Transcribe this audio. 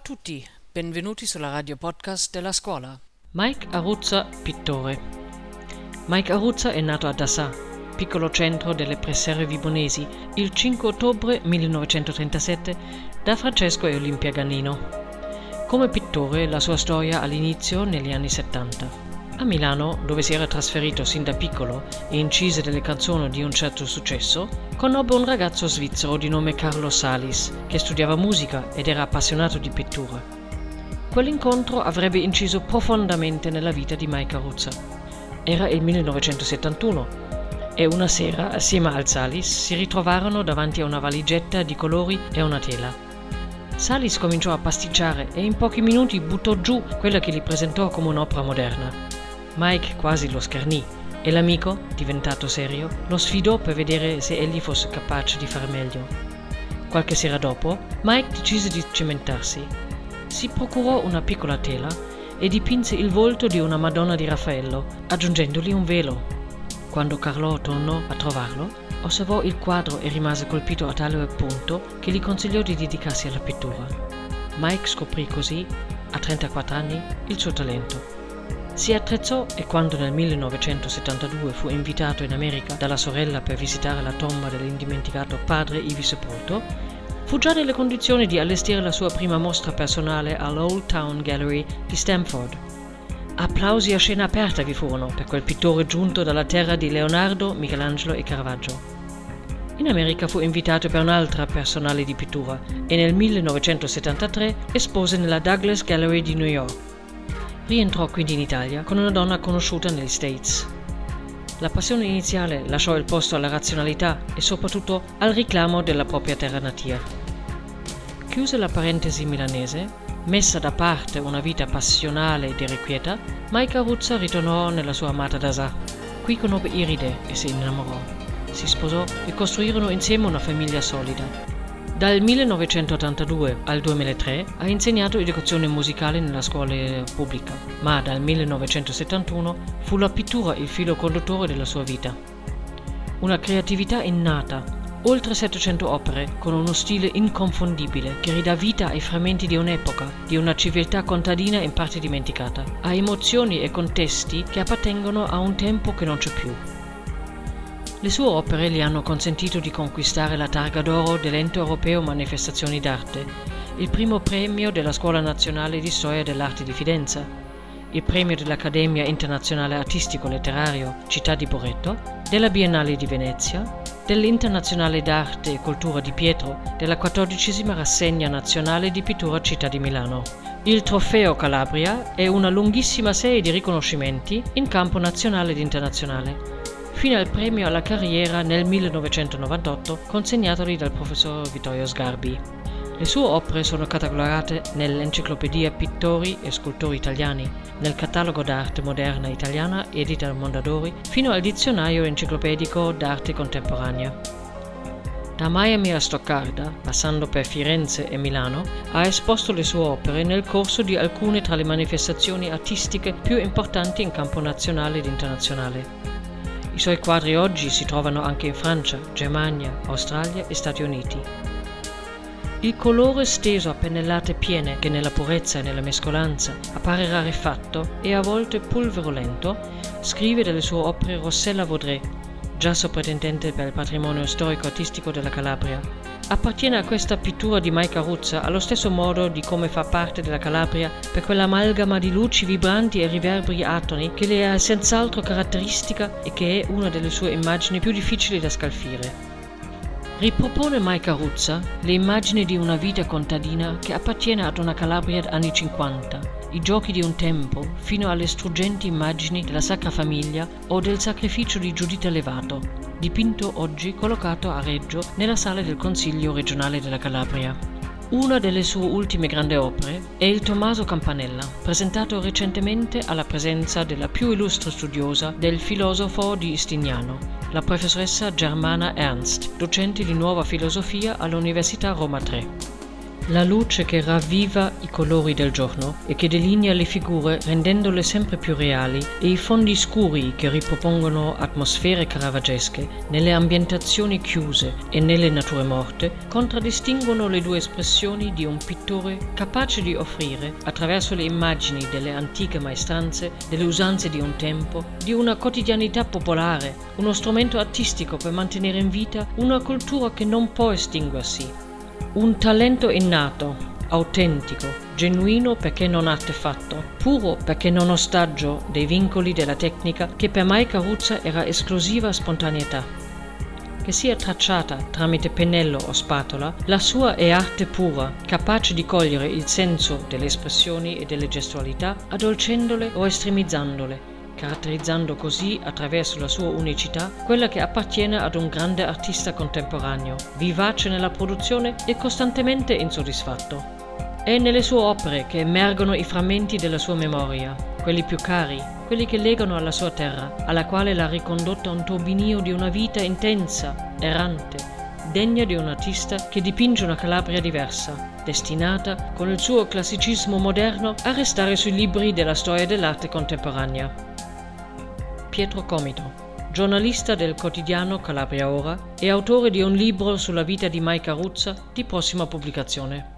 tutti, benvenuti sulla radio podcast della scuola. Mike Aruzza, pittore. Mike Aruzza è nato a Dassà, piccolo centro delle preserve vibonesi, il 5 ottobre 1937 da Francesco e Olimpia Gannino. Come pittore la sua storia all'inizio negli anni 70. A Milano, dove si era trasferito sin da piccolo e incise delle canzoni di un certo successo, conobbe un ragazzo svizzero di nome Carlo Salis, che studiava musica ed era appassionato di pittura. Quell'incontro avrebbe inciso profondamente nella vita di Mike Aruzza. Era il 1971 e una sera, assieme al Salis, si ritrovarono davanti a una valigetta di colori e una tela. Salis cominciò a pasticciare e in pochi minuti buttò giù quella che gli presentò come un'opera moderna. Mike quasi lo schernì e l'amico, diventato serio, lo sfidò per vedere se egli fosse capace di fare meglio. Qualche sera dopo, Mike decise di cimentarsi. Si procurò una piccola tela e dipinse il volto di una Madonna di Raffaello, aggiungendogli un velo. Quando Carlo tornò a trovarlo, osservò il quadro e rimase colpito a tale punto che gli consigliò di dedicarsi alla pittura. Mike scoprì così, a 34 anni, il suo talento. Si attrezzò e quando nel 1972 fu invitato in America dalla sorella per visitare la tomba dell'indimenticato padre ivi sepolto, fu già nelle condizioni di allestire la sua prima mostra personale all'Old Town Gallery di Stamford. Applausi a scena aperta vi furono per quel pittore giunto dalla terra di Leonardo, Michelangelo e Caravaggio. In America fu invitato per un'altra personale di pittura e nel 1973 espose nella Douglas Gallery di New York. Rientrò quindi in Italia con una donna conosciuta negli States. La passione iniziale lasciò il posto alla razionalità e soprattutto al richiamo della propria terra natia. Chiuse la parentesi milanese, messa da parte una vita passionale ed irrequieta, Mike Aruzza ritornò nella sua amata Dasà. Qui conobbe Iride e si innamorò. Si sposò e costruirono insieme una famiglia solida. Dal 1982 al 2003 ha insegnato educazione musicale nella scuola pubblica, ma dal 1971 fu la pittura il filo conduttore della sua vita. Una creatività innata, oltre 700 opere con uno stile inconfondibile che ridà vita ai frammenti di un'epoca, di una civiltà contadina in parte dimenticata, a emozioni e contesti che appartengono a un tempo che non c'è più. Le sue opere gli hanno consentito di conquistare la targa d'oro dell'Ente Europeo Manifestazioni d'Arte, il primo premio della Scuola Nazionale di Storia dell'Arte di Fidenza, il premio dell'Accademia Internazionale Artistico Letterario Città di Boretto, della Biennale di Venezia, dell'Internazionale d'Arte e Cultura di Pietro, della quattordicesima rassegna nazionale di pittura Città di Milano. Il Trofeo Calabria è una lunghissima serie di riconoscimenti in campo nazionale ed internazionale fino al premio alla carriera nel 1998 consegnatogli dal professor Vittorio Sgarbi. Le sue opere sono catalogate nell'Enciclopedia Pittori e Scultori Italiani, nel Catalogo d'arte moderna italiana edita da Mondadori, fino al Dizionario enciclopedico d'arte contemporanea. Da Miami a Stoccarda, passando per Firenze e Milano, ha esposto le sue opere nel corso di alcune tra le manifestazioni artistiche più importanti in campo nazionale ed internazionale. I suoi quadri oggi si trovano anche in Francia, Germania, Australia e Stati Uniti. Il colore steso a pennellate piene, che nella purezza e nella mescolanza appare rarefatto e a volte pulverulento, scrive delle sue opere Rossella Vaudrey, già soprintendente per il patrimonio storico-artistico della Calabria, appartiene a questa pittura di Mike Aruzza allo stesso modo di come fa parte della Calabria per quell'amalgama di luci vibranti e riverberi atoni che le è senz'altro caratteristica e che è una delle sue immagini più difficili da scalfire. Ripropone Mike Aruzza le immagini di una vita contadina che appartiene ad una Calabria anni 50, i giochi di un tempo, fino alle struggenti immagini della Sacra Famiglia o del sacrificio di Giuditta Levato, dipinto oggi collocato a Reggio nella sala del Consiglio regionale della Calabria. Una delle sue ultime grandi opere è il Tommaso Campanella, presentato recentemente alla presenza della più illustre studiosa del filosofo di Stignano, la professoressa Germana Ernst, docente di nuova filosofia all'Università Roma 3. La luce che ravviva i colori del giorno e che delinea le figure rendendole sempre più reali e i fondi scuri che ripropongono atmosfere caravaggesche nelle ambientazioni chiuse e nelle nature morte contraddistinguono le due espressioni di un pittore capace di offrire, attraverso le immagini delle antiche maestranze, delle usanze di un tempo, di una quotidianità popolare, uno strumento artistico per mantenere in vita una cultura che non può estinguersi un talento innato, autentico, genuino perché non artefatto, puro perché non ostaggio dei vincoli della tecnica che per Mai Caruzza era esclusiva spontaneità. Che sia tracciata tramite pennello o spatola, la sua è arte pura, capace di cogliere il senso delle espressioni e delle gestualità, addolcendole o estremizzandole, caratterizzando così, attraverso la sua unicità, quella che appartiene ad un grande artista contemporaneo, vivace nella produzione e costantemente insoddisfatto. È nelle sue opere che emergono i frammenti della sua memoria, quelli più cari, quelli che legano alla sua terra, alla quale l'ha ricondotta un turbinio di una vita intensa, errante, degna di un artista che dipinge una Calabria diversa, destinata, con il suo classicismo moderno, a restare sui libri della storia dell'arte contemporanea. Pietro Comito, giornalista del quotidiano Calabria Ora e autore di un libro sulla vita di Mai Caruzza di prossima pubblicazione.